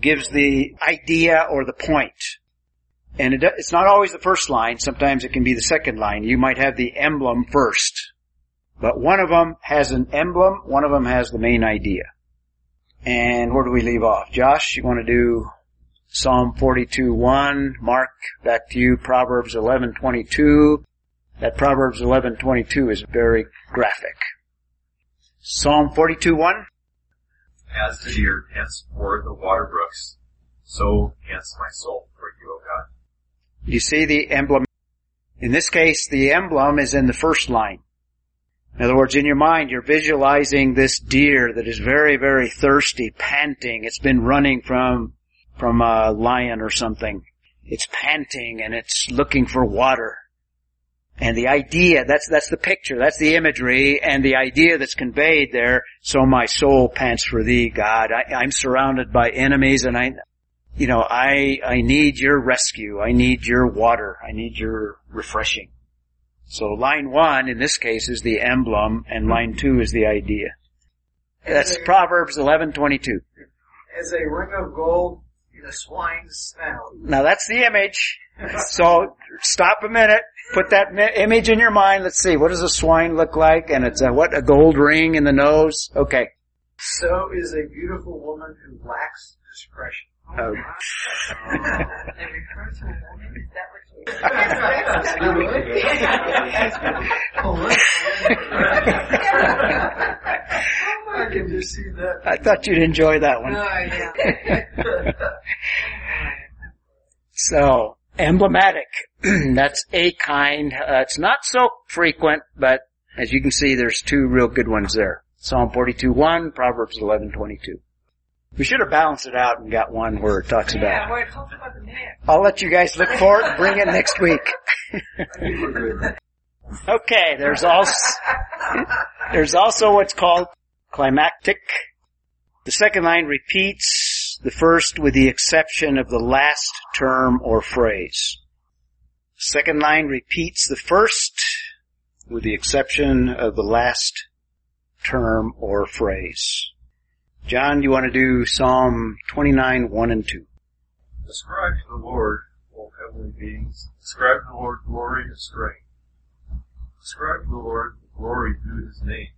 Gives the idea or the point. And it, it's not always the first line, sometimes it can be the second line. You might have the emblem first. But one of them has an emblem, one of them has the main idea. And where do we leave off? Josh, you want to do Psalm 42, 1, Mark, back to you, Proverbs 11, 22. That Proverbs 11, 22 is very graphic. Psalm 42, 1. As the deer pants for the water brooks, so pants my soul for you, O God. You see the emblem. In this case, the emblem is in the first line. In other words, in your mind, you're visualizing this deer that is very, very thirsty, panting. It's been running from, from a lion or something. It's panting and it's looking for water. And the idea, that's, that's the picture, that's the imagery, and the idea that's conveyed there, so my soul pants for thee, God. I, I'm surrounded by enemies and I, you know, I, I need your rescue. I need your water. I need your refreshing. So line one in this case is the emblem and line two is the idea. That's Proverbs 11:22. As a ring of gold, you the swine's snout. Now that's the image. So stop a minute, put that image in your mind. Let's see, what does a swine look like? And it's a, what, a gold ring in the nose? Okay. So is a beautiful woman who lacks discretion. Oh. They refer to a woman, is that I can just see that. I thought you'd enjoy that one. Oh, yeah. So, emblematic. That's a kind. Uh, it's not so frequent, but as you can see, there's two real good ones there. Psalm 42:1, Proverbs 11:22. We should have balanced it out and got one where it talks Yeah, about. where it talks about the man. I'll let you guys look for it and bring it next week. okay, there's also there's also what's called climactic. The second line repeats the first with the exception of the last term or phrase. Second line repeats the first with the exception of the last term or phrase. John, do you want to do Psalm 29, 1 and 2? Ascribe to the Lord, O heavenly beings. Ascribe to the Lord glory and strength. Ascribe to the Lord the glory due his name.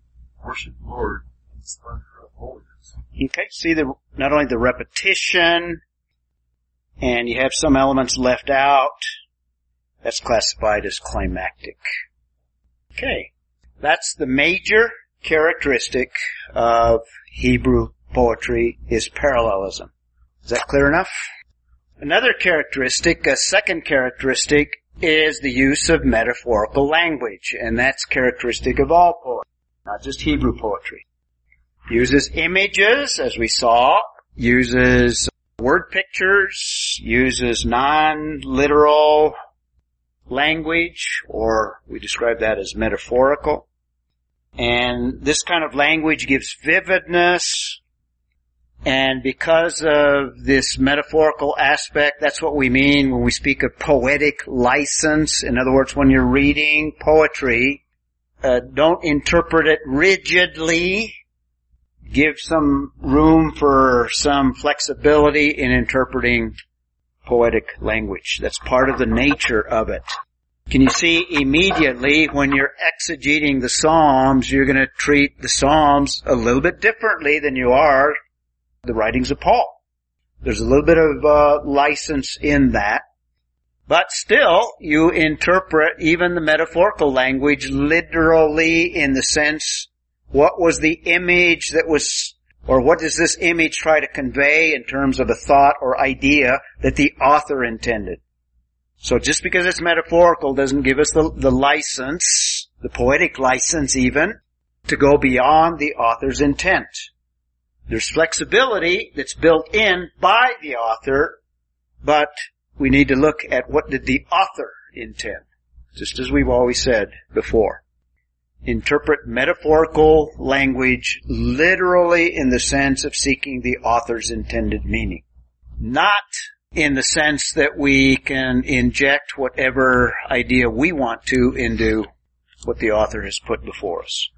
Worship the Lord in the splendor of holiness. Okay, see the, not only the repetition, and you have some elements left out, that's classified as climactic. Okay, that's the major characteristic of Hebrew poetry is parallelism. Is that clear enough? Another characteristic, a second characteristic, is the use of metaphorical language, and that's characteristic of all poetry, not just Hebrew poetry uses images, as we saw, uses word pictures, uses non-literal language, or we describe that as metaphorical. And this kind of language gives vividness, and because of this metaphorical aspect, that's what we mean when we speak of poetic license. In other words, when you're reading poetry, uh, don't interpret it rigidly, give some room for some flexibility in interpreting poetic language. That's part of the nature of it. Can you see immediately when you're exegeting the Psalms, you're going to treat the Psalms a little bit differently than you are the writings of Paul. There's a little bit of uh, license in that. But still, you interpret even the metaphorical language literally in the sense what was the image that was, or what does this image try to convey in terms of a thought or idea that the author intended? So just because it's metaphorical doesn't give us the, the license, the poetic license even, to go beyond the author's intent. There's flexibility that's built in by the author, but we need to look at what did the author intend, just as we've always said before interpret metaphorical language literally in the sense of seeking the author's intended meaning. Not in the sense that we can inject whatever idea we want to into what the author has put before us.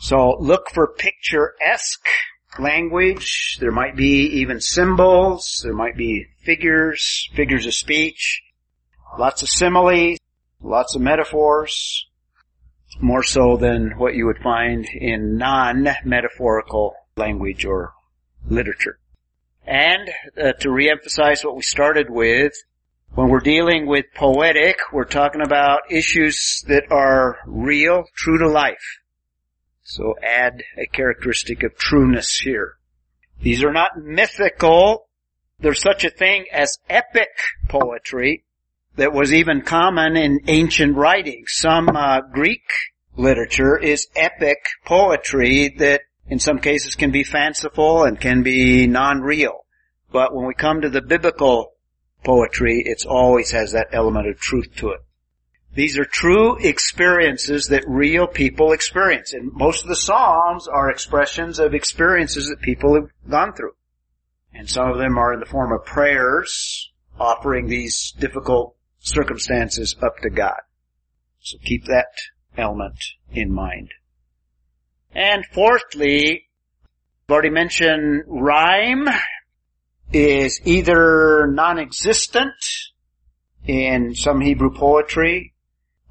So look for picturesque language. There might be even symbols. There might be figures, figures of speech, lots of similes, lots of metaphors, more so than what you would find in non-metaphorical language or literature. And uh, to reemphasize what we started with, when we're dealing with poetic, we're talking about issues that are real, true to life. So add a characteristic of trueness here. These are not mythical. There's such a thing as epic poetry that was even common in ancient writings. Some uh, Greek literature is epic poetry that in some cases can be fanciful and can be non-real. But when we come to the biblical poetry, it always has that element of truth to it. These are true experiences that real people experience. And most of the Psalms are expressions of experiences that people have gone through. And some of them are in the form of prayers, offering these difficult circumstances up to God. So keep that element in mind. And fourthly, I've already mentioned rhyme is either non-existent in some Hebrew poetry,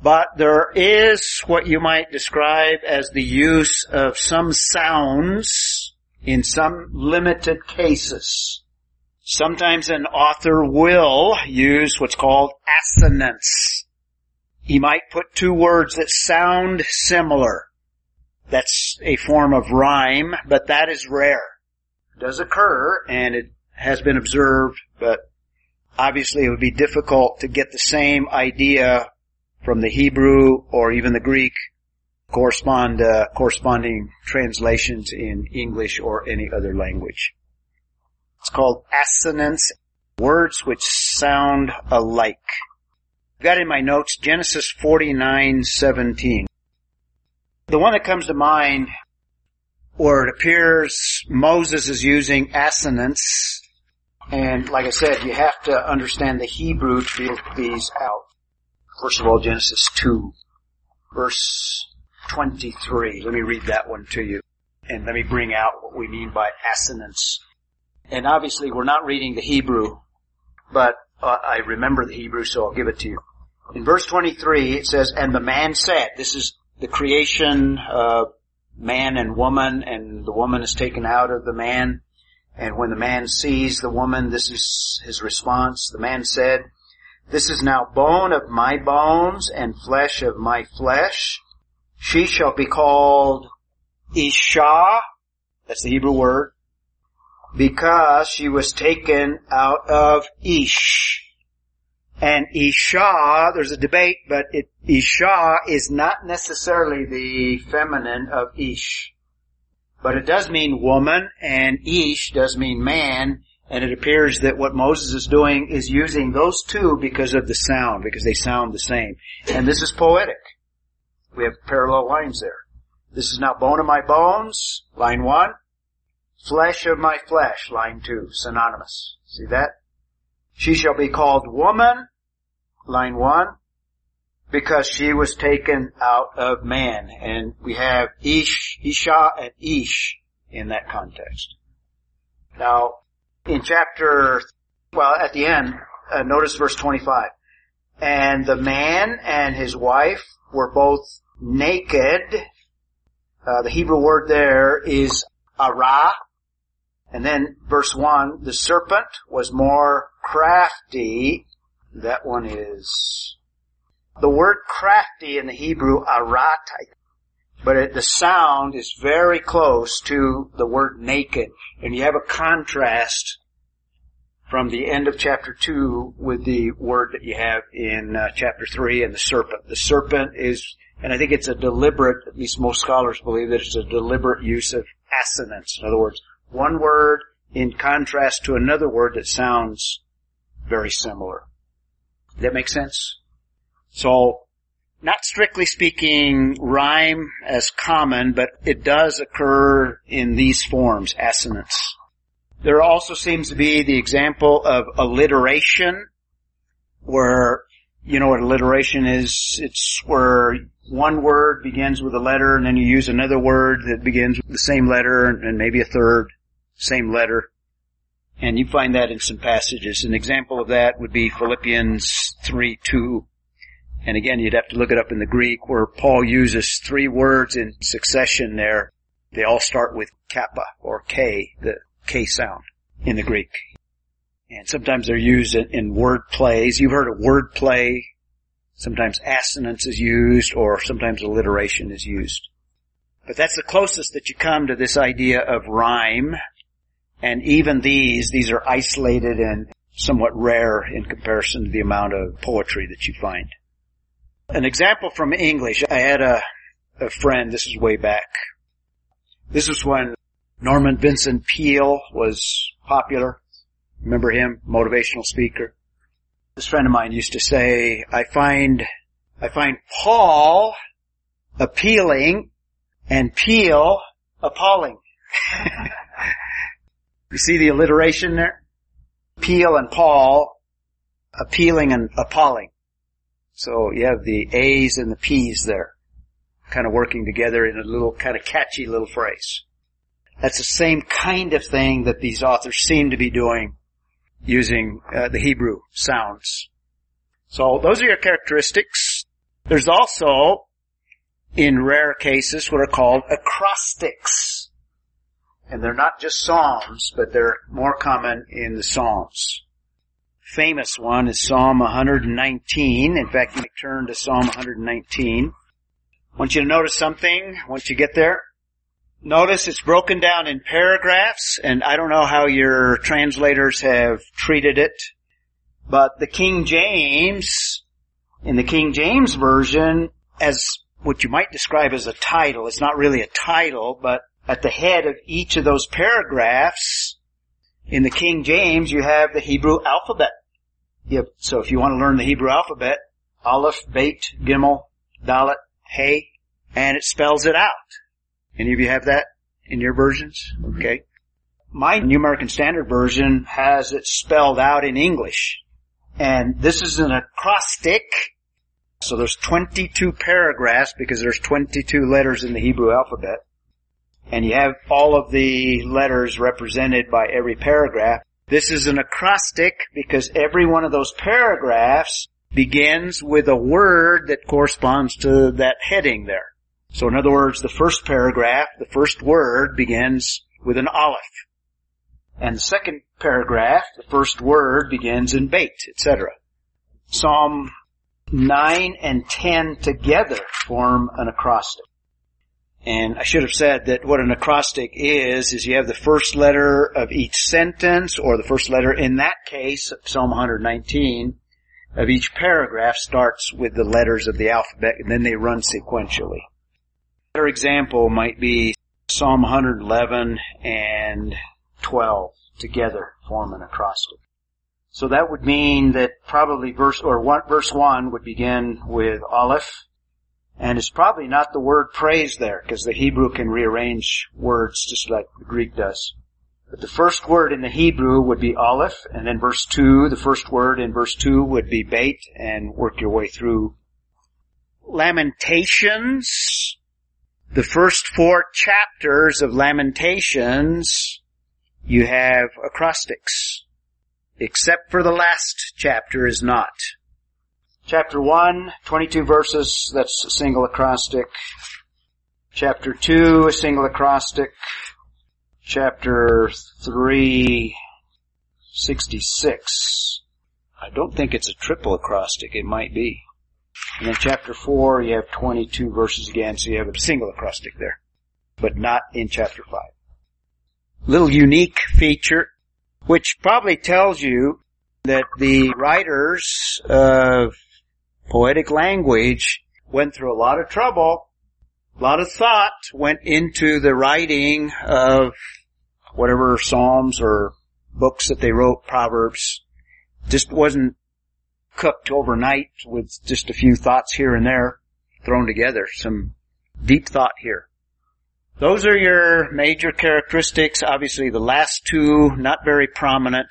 but there is what you might describe as the use of some sounds in some limited cases. Sometimes an author will use what's called assonance. He might put two words that sound similar. That's a form of rhyme, but that is rare. It does occur, and it has been observed, but obviously it would be difficult to get the same idea from the Hebrew or even the Greek correspond uh, corresponding translations in English or any other language. It's called assonance, words which sound alike. I've got in my notes Genesis 49:17. The one that comes to mind where it appears Moses is using assonance and like I said, you have to understand the Hebrew to feel these out. First of all, Genesis 2, verse 23. Let me read that one to you. And let me bring out what we mean by assonance. And obviously we're not reading the Hebrew, but uh, I remember the Hebrew, so I'll give it to you. In verse 23, it says, and the man said, this is the creation of man and woman, and the woman is taken out of the man. And when the man sees the woman, this is his response. The man said, this is now bone of my bones and flesh of my flesh. She shall be called Isha, that's the Hebrew word, because she was taken out of Ish. And Isha, there's a debate, but it, Isha is not necessarily the feminine of Ish. But it does mean woman, and Ish does mean man, and it appears that what Moses is doing is using those two because of the sound, because they sound the same. And this is poetic. We have parallel lines there. This is now bone of my bones, line one. Flesh of my flesh, line two, synonymous. See that? She shall be called woman, line one, because she was taken out of man. And we have Ish, Isha and Ish in that context. Now, in chapter, well, at the end, uh, notice verse 25. And the man and his wife were both naked. Uh, the Hebrew word there is ara. And then verse 1, the serpent was more crafty. That one is the word crafty in the Hebrew, arat, but it, the sound is very close to the word naked. And you have a contrast from the end of chapter 2 with the word that you have in uh, chapter 3 and the serpent. The serpent is, and I think it's a deliberate, at least most scholars believe that it's a deliberate use of assonance. In other words, one word in contrast to another word that sounds very similar. That make sense? So, not strictly speaking rhyme as common, but it does occur in these forms, assonance. There also seems to be the example of alliteration, where, you know what alliteration is? It's where one word begins with a letter and then you use another word that begins with the same letter and maybe a third, same letter. And you find that in some passages. An example of that would be Philippians 3, 2. And again, you'd have to look it up in the Greek where Paul uses three words in succession there. They all start with kappa or K, the K sound in the Greek. And sometimes they're used in, in word plays. You've heard of word play. Sometimes assonance is used or sometimes alliteration is used. But that's the closest that you come to this idea of rhyme. And even these, these are isolated and somewhat rare in comparison to the amount of poetry that you find. An example from English. I had a, a friend, this is way back. This was when Norman Vincent Peale was popular. Remember him? Motivational speaker. This friend of mine used to say, I find, I find Paul appealing and Peale appalling. you see the alliteration there? Peale and Paul, appealing and appalling. So you have the A's and the P's there, kind of working together in a little kind of catchy little phrase. That's the same kind of thing that these authors seem to be doing using uh, the Hebrew sounds. So those are your characteristics. There's also, in rare cases, what are called acrostics. And they're not just psalms, but they're more common in the psalms. Famous one is Psalm 119. In fact, you turn to Psalm 119. I want you to notice something once you get there. Notice it's broken down in paragraphs, and I don't know how your translators have treated it, but the King James, in the King James Version, as what you might describe as a title, it's not really a title, but at the head of each of those paragraphs, in the King James, you have the Hebrew alphabet. Have, so if you want to learn the Hebrew alphabet, Aleph, Beit, Gimel, Dalet, Hey, and it spells it out. Any of you have that in your versions? Mm-hmm. Okay. My New American Standard Version has it spelled out in English. And this is an acrostic. So there's 22 paragraphs because there's 22 letters in the Hebrew alphabet. And you have all of the letters represented by every paragraph. This is an acrostic because every one of those paragraphs begins with a word that corresponds to that heading there. So in other words, the first paragraph, the first word begins with an aleph. And the second paragraph, the first word begins in Beit, etc. Psalm 9 and 10 together form an acrostic. And I should have said that what an acrostic is, is you have the first letter of each sentence, or the first letter in that case, Psalm 119, of each paragraph starts with the letters of the alphabet, and then they run sequentially. Another example might be Psalm 111 and 12 together form an acrostic. So that would mean that probably verse, or one, verse 1 would begin with Aleph, and it's probably not the word praise there, because the Hebrew can rearrange words just like the Greek does. But the first word in the Hebrew would be Aleph, and then verse 2, the first word in verse 2 would be Beit, and work your way through. Lamentations, the first four chapters of Lamentations, you have acrostics. Except for the last chapter is not. Chapter 1, 22 verses, that's a single acrostic. Chapter 2, a single acrostic. Chapter 3, 66. I don't think it's a triple acrostic, it might be. And then chapter 4, you have 22 verses again, so you have a single acrostic there. But not in chapter 5. Little unique feature, which probably tells you that the writers of poetic language went through a lot of trouble, a lot of thought went into the writing of whatever psalms or books that they wrote, proverbs. Just wasn't cooked overnight with just a few thoughts here and there thrown together. Some deep thought here. Those are your major characteristics. Obviously the last two, not very prominent,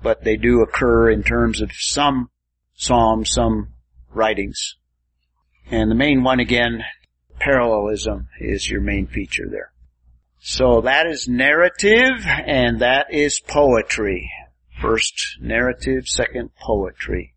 but they do occur in terms of some psalms, some writings. And the main one again, parallelism is your main feature there. So that is narrative and that is poetry. First narrative, second poetry.